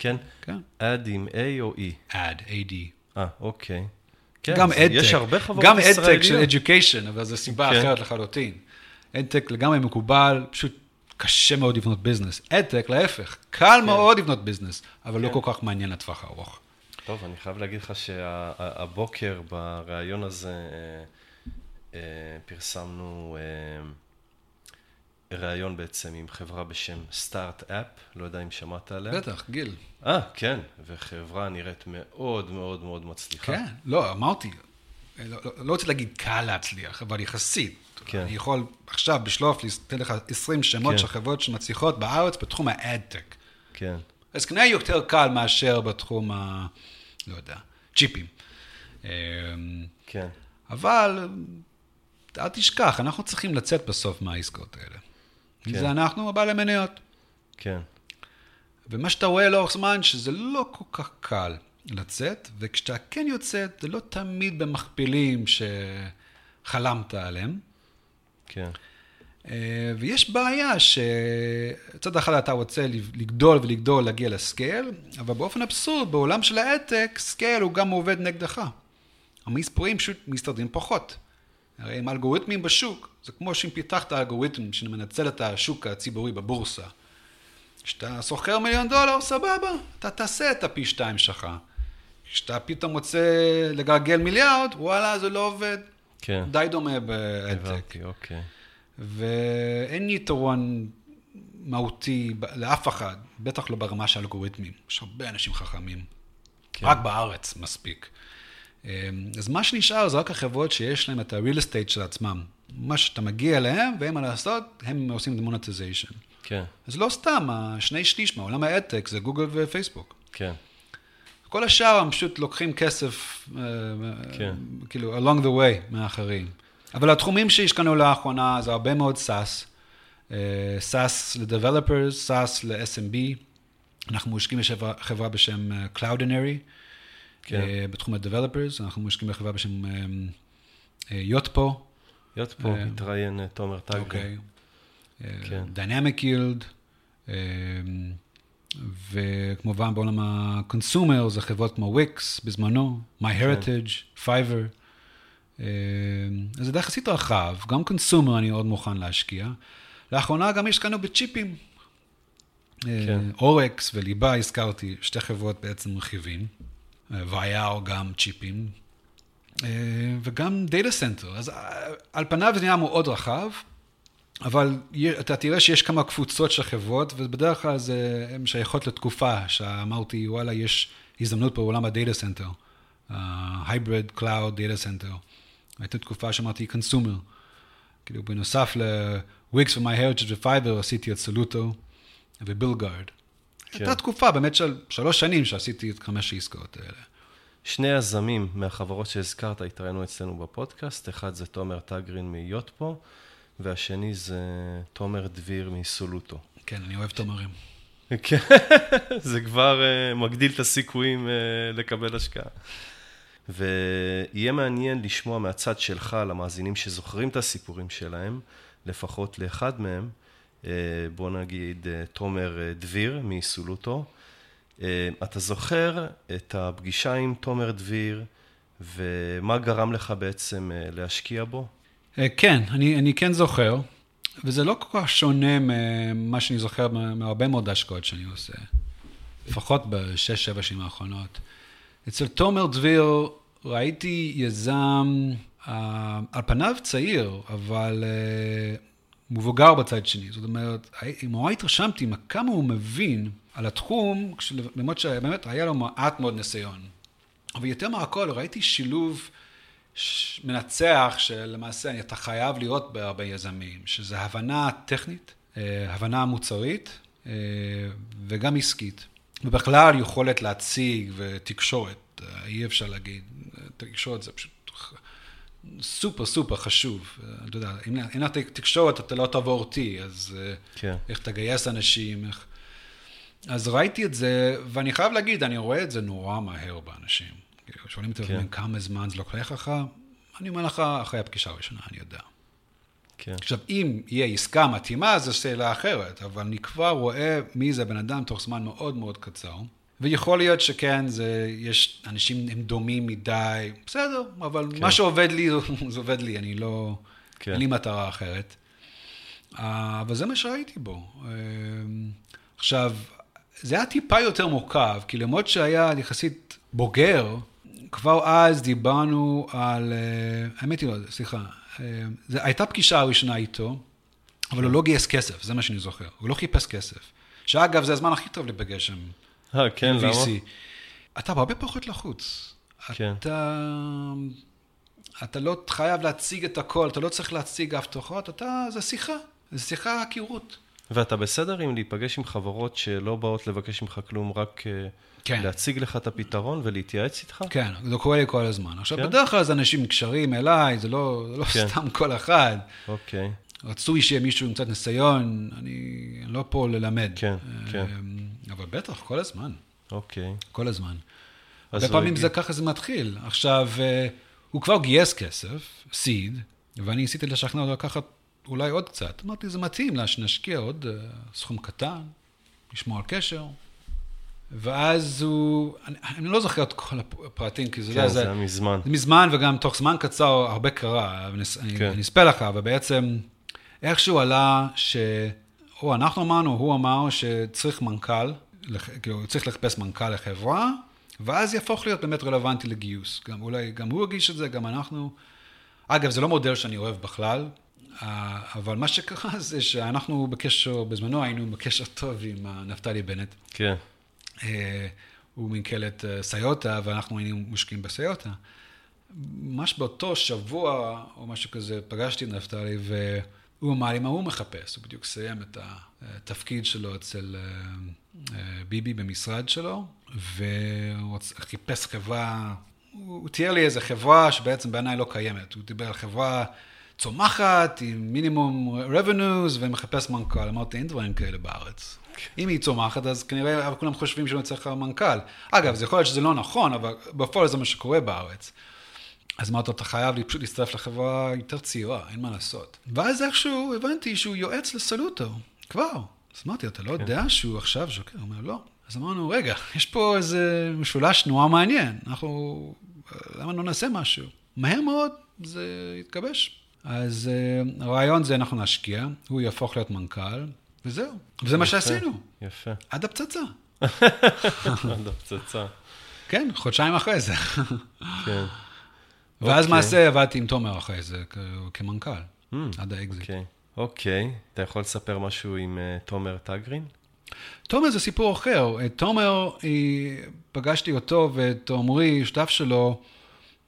כן? כן. אד עם A או E? אד, AD. אה, אוקיי. כן, גם edtech. יש הרבה חברות גם ישראליות. edtech של education, אבל זו סיבה כן. אחרת לחלוטין. edtech לגמרי מקובל, פשוט קשה מאוד לבנות business. אדטק, להפך, קל מאוד לבנות business, אבל לא כן. כל כך מעניין לטווח הארוך. טוב, אני חייב להגיד לך שהבוקר בריאיון הזה אה, אה, פרסמנו ריאיון בעצם עם חברה בשם סטארט-אפ, לא יודע אם שמעת עליה. בטח, גיל. אה, כן, וחברה נראית מאוד מאוד מאוד מצליחה. כן, לא, אמרתי, לא, לא, לא רוצה להגיד קל להצליח, אבל יחסית. כן. אני יכול עכשיו בשלוף לתת לך 20 שמות כן. של חברות שמצליחות בארץ בתחום האדטק. כן, אז כנראה יותר קל מאשר בתחום ה... לא יודע, צ'יפים. אמ, כן, אבל אל תשכח, אנחנו צריכים לצאת בסוף מהעסקאות האלה. כן. זה אנחנו, הבעלי מניות. כן, ומה שאתה רואה לאורך זמן, שזה לא כל כך קל לצאת, וכשאתה כן יוצא, זה לא תמיד במכפילים שחלמת עליהם. כן, אה, ויש בעיה שצד אחד אתה רוצה לגדול ולגדול, להגיע ל scale, אבל באופן אבסורד, בעולם של ה adtech, scale הוא גם עובד נגדך. המספרים פשוט מסתדרים פחות. הרי עם אלגוריתמים בשוק, זה כמו שאם פיתחת אלגוריתם שמנצל את השוק הציבורי בבורסה. כשאתה שוכר מיליון דולר, סבבה, אתה תעשה את הפי שתיים שלך. כשאתה פתאום רוצה לגלגל מיליארד, וואלה, זה לא עובד. כן. די דומה באדטק. הבנתי, אוקיי. ואין יתרון מהותי לאף אחד, בטח לא ברמה של אלגוריתמים. יש הרבה אנשים חכמים. כן. רק בארץ מספיק. אמ, אז מה שנשאר זה רק החברות שיש להן את ה-real estate של עצמם. מה שאתה מגיע אליהם, ואין מה לעשות, הם עושים את ה-monetization. כן, אז לא סתם, השני שליש מעולם האדטק זה גוגל ופייסבוק. כן, כל השאר הם פשוט לוקחים כסף, אה, כן. כאילו, along the way מאחרים. אבל התחומים שהשקענו לאחרונה זה הרבה מאוד SaaS, אה, SaaS ל-Developers, SaaS ל-SMB. אנחנו משקיעים בחברה בשם אה, Cloudinary, כן. אה, בתחום ה-Developers, אנחנו משקיעים בחברה בשם אה, אה, יוטפו, מתראיין אה, תומר טגרי. אוקיי. כן. Dynamic Yield, וכמובן בעולם ה-consumer זה חברות כמו Wix בזמנו, MyHeritage, Fiverr. אה, אז זה די יחסית רחב, גם consumer אני מאוד מוכן להשקיע. לאחרונה גם השקענו בצ'יפים. כן. אורקס וליבה הזכרתי, שתי חברות בעצם רכיבים. ויאר גם צ'יפים. אה, וגם data center. אז אה, על פניו זה נהיה מאוד רחב, אבל אתה תראה שיש כמה קבוצות של חברות, ובדרך כלל זה, הן שייכות לתקופה שאמרתי, וואלה, יש הזדמנות בעולם ה data center. Hybrid cloud data center. הייתה תקופה שאמרתי קונסומר. כאילו, בנוסף ל-Wix ו-MyHeritage ו-Fiber עשיתי את סולוטו ובילגארד. כן. הייתה תקופה באמת של שלוש שנים שעשיתי את חמש העסקאות האלה. שני יזמים מהחברות שהזכרת התראינו אצלנו בפודקאסט, אחד זה תומר טגרין מיוטפו, והשני זה תומר דביר מסולוטו. כן, אני אוהב תומרים. כן, [laughs] זה כבר uh, מגדיל את הסיכויים uh, לקבל השקעה. ויהיה מעניין לשמוע מהצד שלך, למאזינים שזוכרים את הסיפורים שלהם, לפחות לאחד מהם, בוא נגיד uh, תומר uh, דביר מסולוטו. אתה זוכר את הפגישה עם תומר דביר, ומה גרם לך בעצם להשקיע בו? אה, כן, אני, אני כן זוכר, וזה לא כל כך שונה ממה שאני זוכר מה- מהרבה מאוד השקעות שאני עושה, לפחות בשש, שבע שנים האחרונות. אצל תומר דביר ראיתי יזם, אה, על פניו צעיר, אבל אה, מבוגר בצד שני. זאת אומרת, נורא התרשמתי כמה הוא מבין על התחום, למרות שבאמת היה לו מעט מאוד ניסיון. אבל יותר מהכל, ראיתי שילוב מנצח שלמעשה אתה חייב לראות בהרבה יזמים, שזה הבנה טכנית, אה, הבנה מוצרית אה, וגם עסקית. ובכלל יכולת להציג ותקשורת, אה, אי אפשר להגיד, תקשורת זה פשוט סופר סופר חשוב. אה, אתה יודע, אם אין לך תקשורת אתה לא תעבור אותי, אז אה, כן. איך תגייס אנשים, איך... אז ראיתי את זה, ואני חייב להגיד, אני רואה את זה נורא מהר באנשים. כאילו, שואלים אותי כן. כמה זמן זה לוקח לך, אני אומר לך, אחרי הפגישה הראשונה, אני יודע. כן, עכשיו, אם יהיה עסקה מתאימה, זו שאלה אחרת, אבל אני כבר רואה מי זה בן אדם תוך זמן מאוד מאוד קצר. ויכול להיות שכן, זה, יש, אנשים הם דומים מדי, בסדר, אבל כן. מה שעובד לי, [laughs] זה עובד לי, אני לא, כן. אין לי מטרה אחרת. אה, אבל זה מה שראיתי בו. אה, עכשיו, זה היה טיפה יותר מורכב, כי למרות שהיה יחסית בוגר, כבר אז דיברנו על, אה, האמת היא לא, סליחה, אה, זו הייתה פגישה הראשונה איתו, אבל הוא לא גייס כסף, זה מה שאני זוכר. הוא לא חיפש כסף. שאגב, זה הזמן הכי טוב להיפגש עם אה, כן, למה? VC. אתה הרבה פחות לחוץ. כן. אתה, אתה לא חייב להציג את הכל, אתה לא צריך להציג הבטחות, אתה, זה שיחה, זה שיחה הכירות. ואתה בסדר עם להיפגש עם חברות שלא באות לבקש ממך כלום, רק אה, כן. להציג לך את הפתרון ולהתייעץ איתך? כן, זה קורה לי כל הזמן. עכשיו, כן? בדרך כלל זה אנשים נקשרים אליי, זה לא, זה לא כן. סתם כל אחד. אוקיי, רצוי שיהיה מישהו עם קצת ניסיון, אני לא פה ללמד. כן, כן. אה, אבל בטח, כל הזמן, אוקיי. כל הזמן. הרבה פעמים זה ככה זה מתחיל. עכשיו, אה, הוא כבר גייס כסף, סיד, ואני ניסיתי לשכנע אותו לקחת אולי עוד קצת. אמרתי, זה מתאים לה שנשקיע עוד אה, סכום קטן, לשמור על קשר. ואז הוא, אני, אני לא זוכר את כל הפרטים, כי זה, כן, לא, זה היה מזמן. זה מזמן, וגם תוך זמן קצר הרבה קרה, אני, כן. אני אספר לך, ובעצם איכשהו עלה ש... או אנחנו אמרנו, הוא אמר שצריך מנכ"ל, כאילו, צריך לחפש מנכ"ל לחברה, ואז יהפוך להיות באמת רלוונטי לגיוס. גם אולי, גם הוא הגיש את זה, גם אנחנו. אגב, זה לא מודל שאני אוהב בכלל, אה, אבל מה שקרה [laughs] זה שאנחנו בקשר, בזמנו היינו בקשר טוב עם אה, נפתלי בנט. כן, אה, הוא מנכ"לת סיוטה, ואנחנו היינו מושקעים בסיוטה. ממש באותו שבוע, או משהו כזה, פגשתי את נפתלי, והוא אמר לי מה הוא מחפש. הוא בדיוק סיים את התפקיד שלו אצל אה, אה, ביבי במשרד שלו, והוא חיפש חברה, הוא הוא תיאר לי איזה חברה שבעצם בעיניי לא קיימת. הוא דיבר על חברה צומחת, עם מינימום revenues, ומחפש מנכ"ל. אמרתי, אין דברים כאלה בארץ. אם היא צומחת, אז כנראה כולם חושבים שלא צריך מנכ"ל. אגב, זה יכול להיות שזה לא נכון, אבל בפועל זה מה שקורה בארץ. אז אמרתי לו, אתה חייב לי פשוט להצטרף לחברה יותר צעירה, אין מה לעשות. ואז איכשהו הבנתי שהוא יועץ לסלוטו, כבר. אז אמרתי, אתה לא יודע שהוא עכשיו שוקר? הוא אומר, לא. אז אמרנו, רגע, יש פה איזה משולש תנועה מעניין, אנחנו, למה לא נעשה משהו? מהר מאוד זה יתגבש. אז uh, הרעיון זה אנחנו נשקיע, הוא יהפוך להיות מנכ"ל, וזהו. וזה מה שעשינו, יפה. עד הפצצה. [laughs] עד הפצצה. כן, חודשיים אחרי זה. כן. ואז אוקיי. למעשה עבדתי עם תומר אחרי זה כמנכ"ל, עד האקזיט. אוקיי. אוקיי. אתה יכול לספר משהו עם אה, תומר טגרין? תומר זה סיפור אחר. את תומר, היא- פגשתי אותו ואת עמרי, שותף שלו,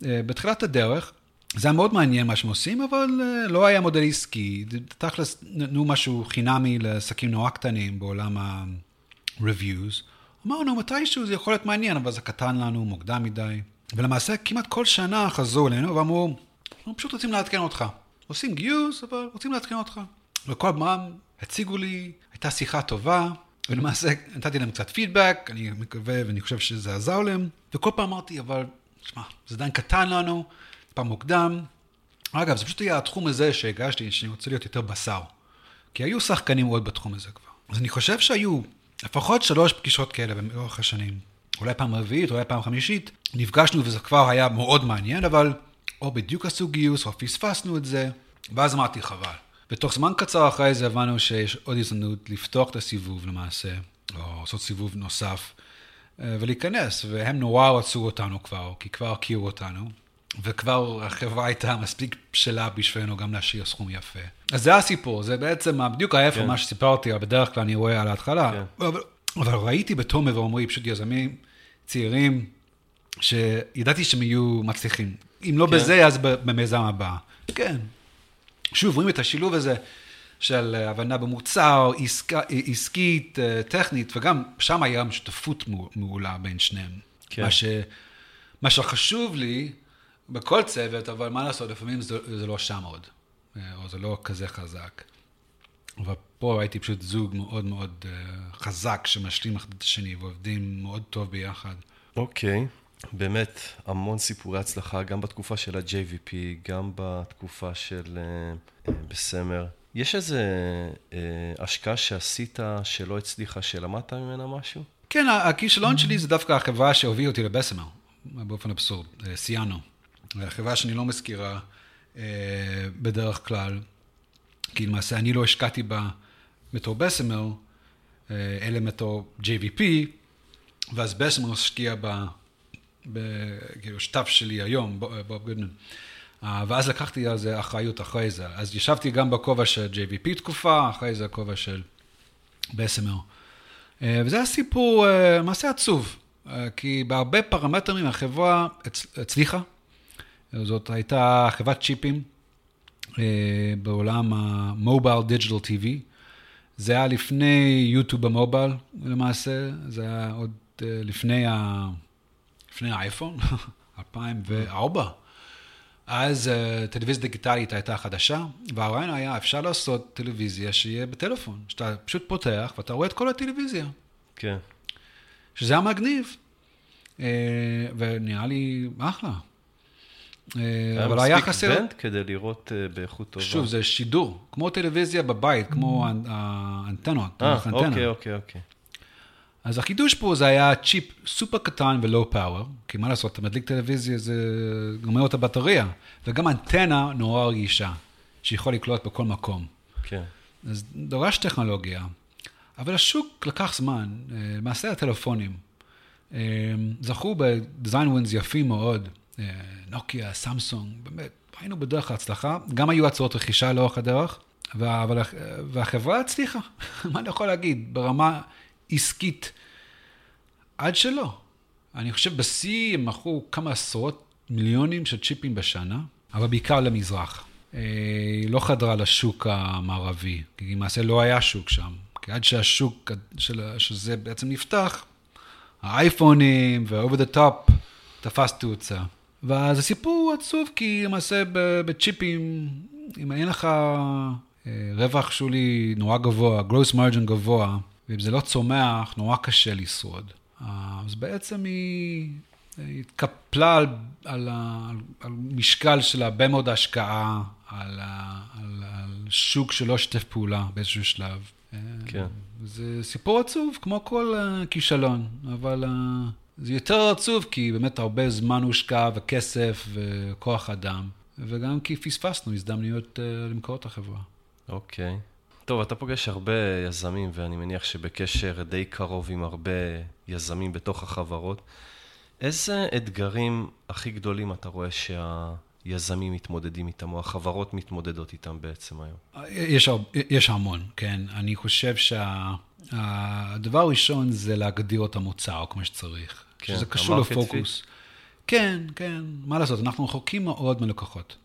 אה, בתחילת הדרך. זה היה מאוד מעניין מה שהם עושים, אבל אה, לא היה מודל עסקי. תכלס נתנו משהו חינמי לעסקים נורא קטנים בעולם ה-reviews. אמרנו, מתישהו זה יכול להיות מעניין, אבל זה קטן לנו, מוקדם מדי. ולמעשה, כמעט כל שנה חזרו אלינו ואמרו, אנחנו פשוט רוצים לעדכן אותך. עושים גיוס, אבל רוצים לעדכן אותך. וכל פעם הציגו לי, הייתה שיחה טובה, ולמעשה נתתי להם קצת פידבק, אני מקווה ואני חושב שזה עזר להם, וכל פעם אמרתי, אבל, שמע, זה עדיין קטן לנו, פעם מוקדם. אגב, זה פשוט היה התחום הזה שהגשתי, שאני רוצה להיות יותר בשר. כי היו שחקנים עוד בתחום הזה כבר. אז אני חושב שהיו לפחות שלוש פגישות כאלה לאורך השנים. אולי פעם רביעית, אולי פעם חמישית. נפגשנו וזה כבר היה מאוד מעניין, אבל או בדיוק עשו גיוס, או פספסנו את זה, ואז אמרתי חבל. ותוך זמן קצר אחרי זה הבנו שיש עוד הזדמנות לפתוח את הסיבוב למעשה, או לעשות סיבוב נוסף, אה, ולהיכנס, והם נורא רצו אותנו כבר, כי כבר הכירו אותנו, וכבר החברה הייתה מספיק בשלה בשבילנו גם להשאיר סכום יפה. אז זה הסיפור, זה בעצם בדיוק ההפך כן. מה שסיפרתי, אבל בדרך כלל אני רואה על ההתחלה. כן. אבל, אבל ראיתי בתומר ועומרי פשוט יזמים צעירים, שידעתי שהם יהיו מצליחים. אם לא כן. בזה, אז במיזם הבא. כן. שוב, רואים את השילוב הזה של אה, הבנה במוצר, עסקה, עסקית, אה, טכנית, וגם שם היה שותפות מעו- מעולה בין שניהם. כן. מה, ש, מה שחשוב לי בכל צוות, אבל מה לעשות, לפעמים זה, זה לא שם עוד, אה, או זה לא כזה חזק. אבל פה הייתי פשוט זוג מאוד מאוד אה, חזק שמשלים אחד את השני ועובדים מאוד טוב ביחד. אוקיי. באמת, המון סיפורי הצלחה, גם בתקופה של ה-JVP, גם בתקופה של אה, אה, בסמר. יש איזה אה, השקעה שעשית שלא הצליחה, שלמדת ממנה משהו? כן, הכישלון שלי זה דווקא החברה שהובילה אותי לבסמר, באופן אבסורד, סייאנו. החברה שאני לא מזכירה אה, בדרך כלל, כי למעשה אני לא השקעתי בה בתור בסמר, אה, אלא בתור JVP, ואז בסמר השקיע בה, כאילו, שותף שלי היום, בוב גודמן. אה, ואז לקחתי על זה אחריות אחרי זה. אז ישבתי גם בכובע של JVP תקופה, אחרי זה הכובע של בסמר. אה, וזה היה סיפור למעשה עצוב, כי בהרבה פרמטרים החברה הצ- הצליחה. זאת הייתה חברת צ'יפים בעולם ה mobile digital TV. זה היה לפני יוטיוב ב mobile למעשה, זה היה עוד אה, לפני, ה... לפני האייפון, [laughs] 2004. אז uh, טלוויזיה דיגיטלית הייתה חדשה, והרעיון היה, אפשר לעשות טלוויזיה שיהיה בטלפון, שאתה פשוט פותח ואתה רואה את כל הטלוויזיה, כן. שזה היה מגניב, ונראה לי אחלה. Uh, אבל היה מספיק חסר, band כדי לראות אה, באיכות טובה. שוב, זה שידור, כמו טלוויזיה בבית, כמו האנ- האנטנות, אה. אוקיי, אוקיי, אוקיי. אז החידוש פה זה היה צ'יפ סופר קטן ו low power, כי מה לעשות, אתה מדליק טלוויזיה, זה גומר את הבטריה, וגם אנטנה נורא רגישה, שיכול לקלוט בכל מקום. כן. אז דורש טכנולוגיה, אבל השוק לקח זמן, אה, למעשה הטלפונים. אה, זכו בדיזיין ווינס יפים מאוד, אה, נוקיה, סמסונג, באמת, היינו בדרך להצלחה, גם היו הצעות רכישה לאורך הדרך, אבל, והחברה הצליחה, [laughs] מה אני יכול להגיד, ברמה עסקית, עד שלא. אני חושב בשיא הם מכרו כמה עשרות מיליונים של צ'יפים בשנה, אבל בעיקר למזרח. היא לא חדרה לשוק המערבי, כי למעשה לא היה שוק שם. כי עד שהשוק, שזה בעצם נפתח, האייפונים וה-over the top תפס תאוצה. ואז הסיפור עצוב, כי למעשה בצ'יפים, אם אין לך אה, רווח שולי נורא גבוה, gross margin גבוה, ואם זה לא צומח, נורא קשה לשרוד. אז בעצם היא התקפלה על, על, על, על משקל של הרבה מאוד השקעה, על, על, על שוק שלא שיתף פעולה באיזשהו שלב. כן. זה סיפור עצוב, כמו כל כישלון, אבל זה יותר עצוב כי באמת הרבה זמן הושקע וכסף וכוח אדם, וגם כי פספסנו הזדמנויות למכור את החברה. אוקיי. טוב, אתה פוגש הרבה יזמים, ואני מניח שבקשר די קרוב עם הרבה יזמים בתוך החברות. איזה אתגרים הכי גדולים אתה רואה שהיזמים מתמודדים איתם, או החברות מתמודדות איתם בעצם היום? יש, יש המון, כן. אני חושב שהדבר שה, הראשון זה להגדיר את המוצר כמו שצריך. כן, שזה קשור לפוקוס. כן, כן, מה לעשות, אנחנו רחוקים מאוד מלקוחות.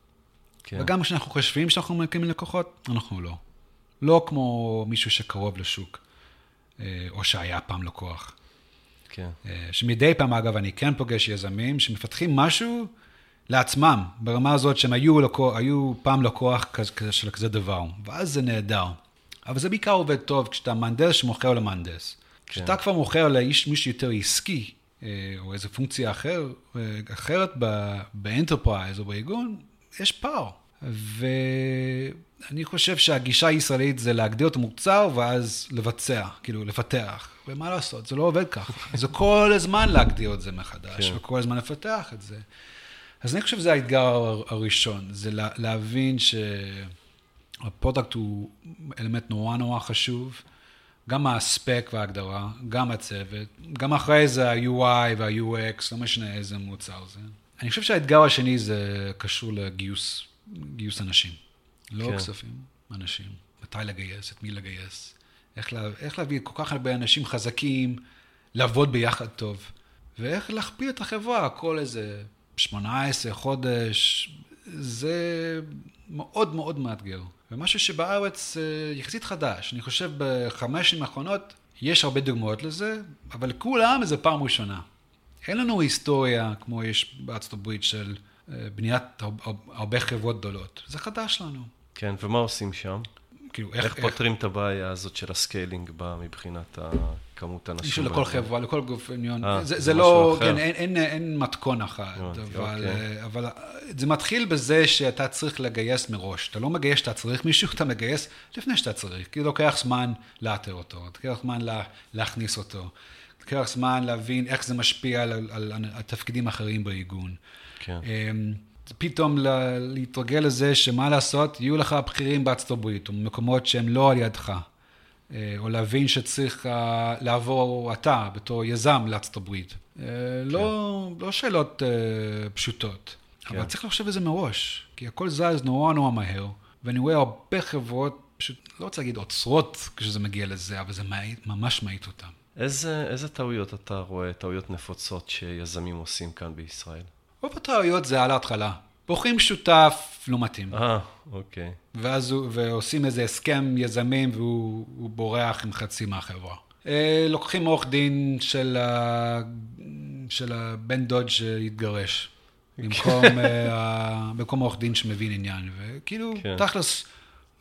כן. וגם כשאנחנו חושבים שאנחנו מקימים לקוחות, אנחנו לא. לא כמו מישהו שקרוב לשוק, אה, או שהיה פעם לקוח. כן. אה, שמדי פעם, אגב, אני כן פוגש יזמים שמפתחים משהו לעצמם, ברמה הזאת שהם היו, לקוח, היו פעם לקוח כזה, של כזה דבר, ואז זה נהדר. אבל זה בעיקר עובד טוב כשאתה מהנדס שמוכר למהנדס. כן. כשאתה כבר מוכר לאיש, מישהו יותר עסקי, אה, או איזו פונקציה אחר, אחרת ב enterprise או בארגון, יש פער. ואני חושב שהגישה הישראלית זה להגדיר את המוצר ואז לבצע, כאילו לפתח. ומה לעשות, זה לא עובד ככה. [laughs] זה כל הזמן להגדיר את זה מחדש, כן. וכל הזמן לפתח את זה. אז אני חושב שזה האתגר הראשון, זה להבין שה product הוא אלמנט נורא נורא חשוב. גם הספק וההגדרה, גם הצוות, גם אחרי זה ה-UI וה-UX, לא משנה איזה מוצר זה. אני חושב שהאתגר השני זה קשור לגיוס גיוס אנשים. לא כן. כספים, אנשים. מתי לגייס, את מי לגייס. איך, לה, איך להביא כל כך הרבה אנשים חזקים, לעבוד ביחד טוב. ואיך להכפיל את החברה כל איזה 18 חודש. זה מאוד מאוד מאתגר. ומשהו שבארץ אה, יחסית חדש. אני חושב בחמש שנים האחרונות יש הרבה דוגמאות לזה, אבל לכולם זה פעם ראשונה. אין לנו היסטוריה כמו יש בארצות הברית של בניית הרבה חברות גדולות. זה חדש לנו. כן, ומה עושים שם? כאילו, איך, איך פותרים איך... את הבעיה הזאת של ה scaling מבחינת כמות האנשים? מישהו לכל חברה, לכל גוף עניון. אה, זה, זה, זה לא. כן, אין, אין, אין מתכון אחד, אבל, אוקיי. אבל זה מתחיל בזה שאתה צריך לגייס מראש. אתה לא מגייס שאתה צריך מישהו, אתה מגייס לפני שאתה צריך. כי לוקח זמן לאתר אותו, לוקח זמן לה, להכניס אותו. לוקח זמן להבין איך זה משפיע על, על, על התפקידים האחרים בארגון. כן. פתאום להתרגל לזה שמה לעשות, יהיו לך בכירים בארצות הברית, או במקומות שהם לא על ידך. אה, או להבין שצריך אה, לעבור אתה בתור יזם לארצות הברית. אה, כן. לא, לא שאלות פשוטות, כן. אבל צריך לחשוב על זה מראש, כי הכל זז נורא נורא מהר, ואני רואה הרבה חברות, פשוט, לא רוצה להגיד עוצרות כשזה מגיע לזה, אבל זה ממש מאיט אותן. איזה, איזה טעויות אתה רואה, טעויות נפוצות שיזמים עושים כאן בישראל? רוב הטעויות זה על ההתחלה. בוחרים שותף לא מתאים. אה, אוקיי. ואז הוא, ועושים איזה הסכם יזמים והוא בורח עם חצי מהחברה. אה, לוקחים עורך דין של, ה, של הבן דוד שהתגרש, [laughs] במקום, אה, במקום עורך דין שמבין עניין. וכאילו, כן. תכלס,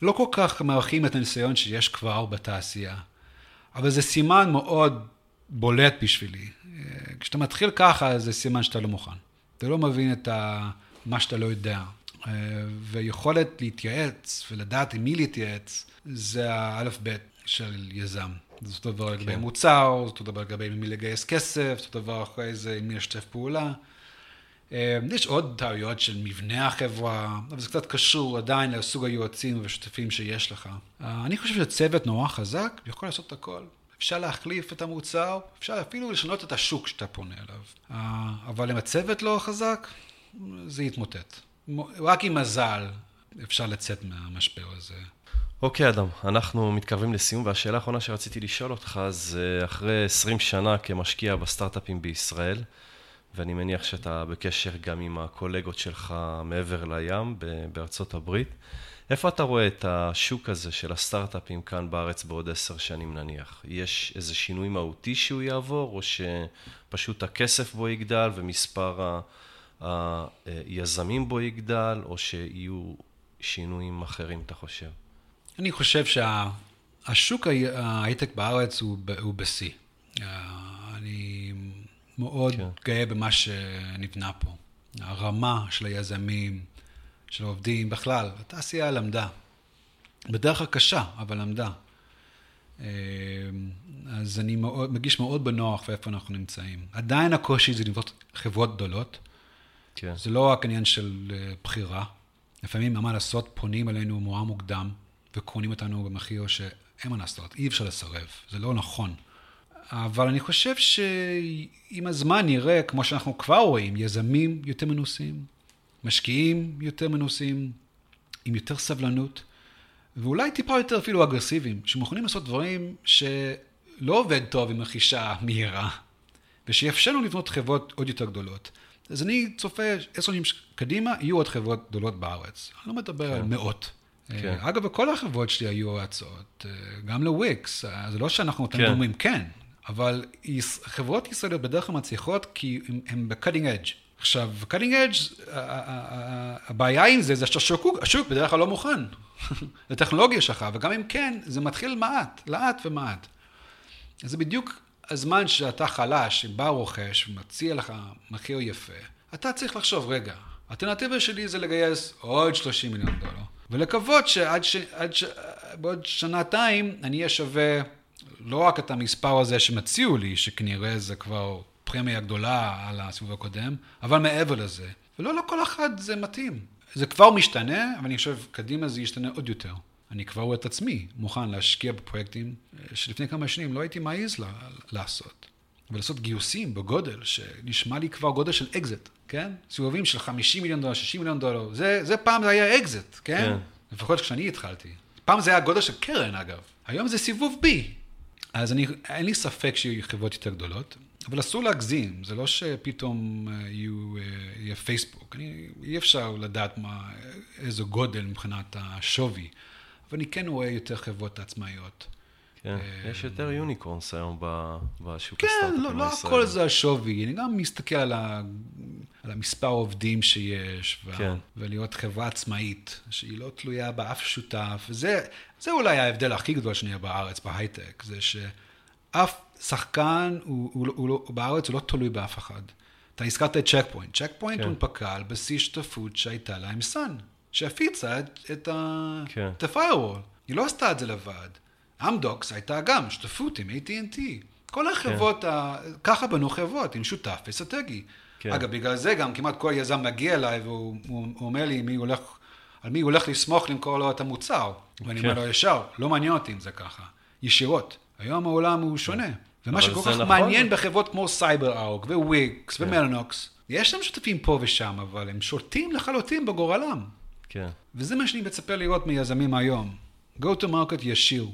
לא כל כך מערכים את הניסיון שיש כבר בתעשייה. אבל זה סימן מאוד בולט בשבילי. אה, כשאתה מתחיל ככה, זה סימן שאתה לא מוכן. אתה לא מבין את ה... מה שאתה לא יודע. אה, ויכולת להתייעץ ולדעת עם מי להתייעץ, זה האלף-בית של יזם. זה אותו דבר לגבי כן. מוצר, זה אותו דבר לגבי מי לגייס כסף, זה אותו דבר אחרי זה עם מי לשתף פעולה. אה, יש עוד טעויות של מבנה החברה, אבל זה קצת קשור עדיין לסוג היועצים והשותפים שיש לך. אה, אני חושב שצוות נורא חזק יכול לעשות את הכל. אפשר להחליף את המוצר, אפשר אפילו לשנות את השוק שאתה פונה אליו. אה, אבל אם הצוות לא חזק, זה יתמוטט. רק עם מזל אפשר לצאת מהמשבר הזה. אוקיי, אדם, אנחנו מתקרבים לסיום, והשאלה האחרונה שרציתי לשאול אותך זה אחרי 20 שנה כמשקיע בסטארט-אפים בישראל, ואני מניח שאתה בקשר גם עם הקולגות שלך מעבר לים בארצות הברית. איפה אתה רואה את השוק הזה של הסטארט-אפים כאן בארץ בעוד עשר שנים נניח? יש איזה שינוי מהותי שהוא יעבור, או שפשוט הכסף בו יגדל ומספר היזמים בו יגדל, או שיהיו שינויים אחרים, אתה חושב? אני חושב שהשוק ההייטק בארץ הוא, הוא בשיא. אני מאוד כן. גאה במה שנבנה פה. הרמה של היזמים, של העובדים, בכלל, התעשייה למדה. בדרך כלל קשה, אבל למדה. אה, אז אני מאוד, מגיש מאוד בנוח ואיפה אנחנו נמצאים. עדיין הקושי זה לבנות חברות גדולות. כן. זה לא רק עניין של אה, בחירה. לפעמים, מה לעשות, פונים אלינו מואר מוקדם וקונים אותנו במחיר שאין מה לעשות, אי אפשר לסרב, זה לא נכון. אבל אני חושב שעם הזמן נראה, כמו שאנחנו כבר רואים, יזמים יותר מנוסים, משקיעים יותר מנוסים, עם יותר סבלנות, ואולי טיפה יותר אפילו אגרסיביים, שמוכנים לעשות דברים שלא עובד טוב עם רכישה מהירה, ושיאפשר לנו לבנות חברות עוד יותר גדולות. אז אני צופה עשר שנים קדימה, יהיו עוד חברות גדולות בארץ. אני לא מדבר כן. על מאות. כן. אגב, כל החברות שלי היו הצעות, גם לוויקס, זה לא שאנחנו כן. אומרים כן, אבל חברות ישראליות בדרך כלל מצליחות כי הן ב-cutting edge. עכשיו, cutting edge, הבעיה עם זה, זה שהשוק השוק בדרך כלל לא מוכן [laughs] לטכנולוגיה שלך, וגם אם כן, זה מתחיל מעט, לאט ומעט. זה בדיוק הזמן שאתה חלש, שבא רוכש ומציע לך מחיר יפה, אתה צריך לחשוב, רגע, האלטרנטיבה שלי זה לגייס עוד 30 מיליון דולר, ולקוות שעד ש... ש... בעוד שנתיים אני אהיה שווה לא רק את המספר הזה שמציעים לי, שכנראה זה כבר פרמיה גדולה על הסיבוב הקודם, אבל מעבר לזה. ולא לכל אחד זה מתאים. זה כבר משתנה, אבל אני חושב, קדימה זה ישתנה עוד יותר. אני כבר רואה את עצמי מוכן להשקיע בפרויקטים אה, שלפני כמה שנים לא הייתי מעז לעשות. ולעשות גיוסים בגודל שנשמע לי כבר גודל של אקזיט, כן? סיבובים של 50 מיליון דולר, 60 מיליון דולר, זה, זה פעם זה היה אקזיט, כן? כן? לפחות כשאני התחלתי. פעם זה היה גודל של קרן אגב, היום זה סיבוב B. אז אני, אין לי ספק שיהיו חברות יותר גדולות, אבל אסור להגזים, זה לא שפתאום אה, יהיו, אה, יהיה פייסבוק, אני, אי אפשר לדעת מה, איזה גודל מבחינת השווי, אבל אני כן רואה יותר חברות עצמאיות. כן, אה, יש יותר יוניקורנס היום בשוק כן, הסטארט-אפים הישראלי. כן, לא, לא הכל זה השווי, אני גם מסתכל על, ה, על המספר עובדים שיש, וה, כן. ולהיות חברה עצמאית, שהיא לא תלויה באף שותף, וזה זה אולי ההבדל הכי גדול שנייה בארץ, בהייטק, זה שאף שחקן הוא, הוא, הוא, הוא, בארץ הוא לא תלוי באף אחד. אתה הזכרת את צ'ק פוינט, צ'ק פוינט כן. הונפקה על בסיס שותפות שהייתה לה עם סאן, שהפיצה את, את, כן. את ה-firewall. היא לא עשתה את זה לבד. אמדוקס הייתה גם שותפות עם AT&T. כל החברות, כן. ה... ככה בנו חברות, עם שותף אסטרטגי. כן. אגב, בגלל זה גם כמעט כל יזם מגיע אליי והוא אומר לי מי הולך, על מי הוא הולך לסמוך למכור לו את המוצר. ואני אומר כן. לו ישר, לא מעניין אותי אם זה ככה, ישירות. היום העולם הוא שונה. ומה שכל כך נכון. מעניין בחברות כמו סייבר ארוק וויקס ומלנוקס, יש להם שותפים פה ושם, אבל הם שולטים לחלוטין בגורלם. כן. וזה מה שאני מצפה לראות מיזמים היום. go to market ישיר.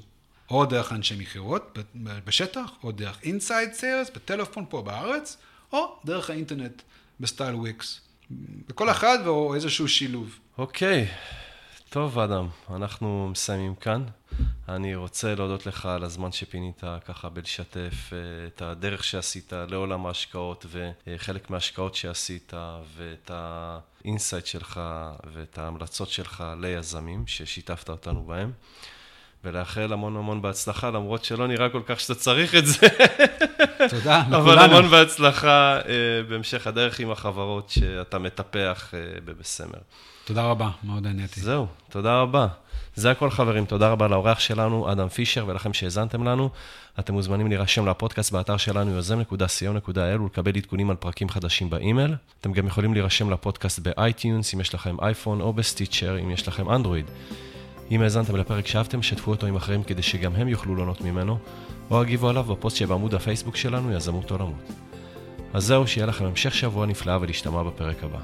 או דרך אנשי מכירות בשטח, או דרך inside sales, בטלפון פה בארץ, או דרך האינטרנט ב style וויקס. בכל אחד או איזשהו שילוב. אוקיי, טוב אדם, אנחנו מסיימים כאן. אני רוצה להודות לך על הזמן שפינית ככה בלשתף אה, את הדרך שעשית לעולם ההשקעות וחלק מההשקעות שעשית ואת ה insight שלך ואת ההמלצות שלך ליזמים ששיתפת אותנו בהם. ולאחל המון המון בהצלחה, למרות שלא נראה כל כך שאתה צריך את זה. תודה, [laughs] לכולנו. אבל המון בהצלחה אה, בהמשך הדרך עם החברות שאתה מטפח אה, בבסמר. תודה רבה, מאוד נהניתי. זהו, תודה רבה. זה הכל חברים, תודה רבה לאורח שלנו, אדם פישר, ולכם שהאזנתם לנו. אתם מוזמנים להירשם לפודקאסט באתר שלנו, יוזם.co.il, ולקבל עדכונים על פרקים חדשים באימייל. אתם גם יכולים להירשם לפודקאסט ב iTunes, אם יש לכם אייפון, או ב Stitcher, אם יש לכם אנדרואיד. אם האזנתם לפרק שאהבתם, שתפו אותו עם אחרים כדי שגם הם יוכלו ליהנות ממנו, או הגיבו עליו בפוסט שבעמוד הפייסבוק שלנו, יזמות עולמות. אז זהו, שיהיה לכם המשך שבוע נפלא ולהשתמע בפרק הבא.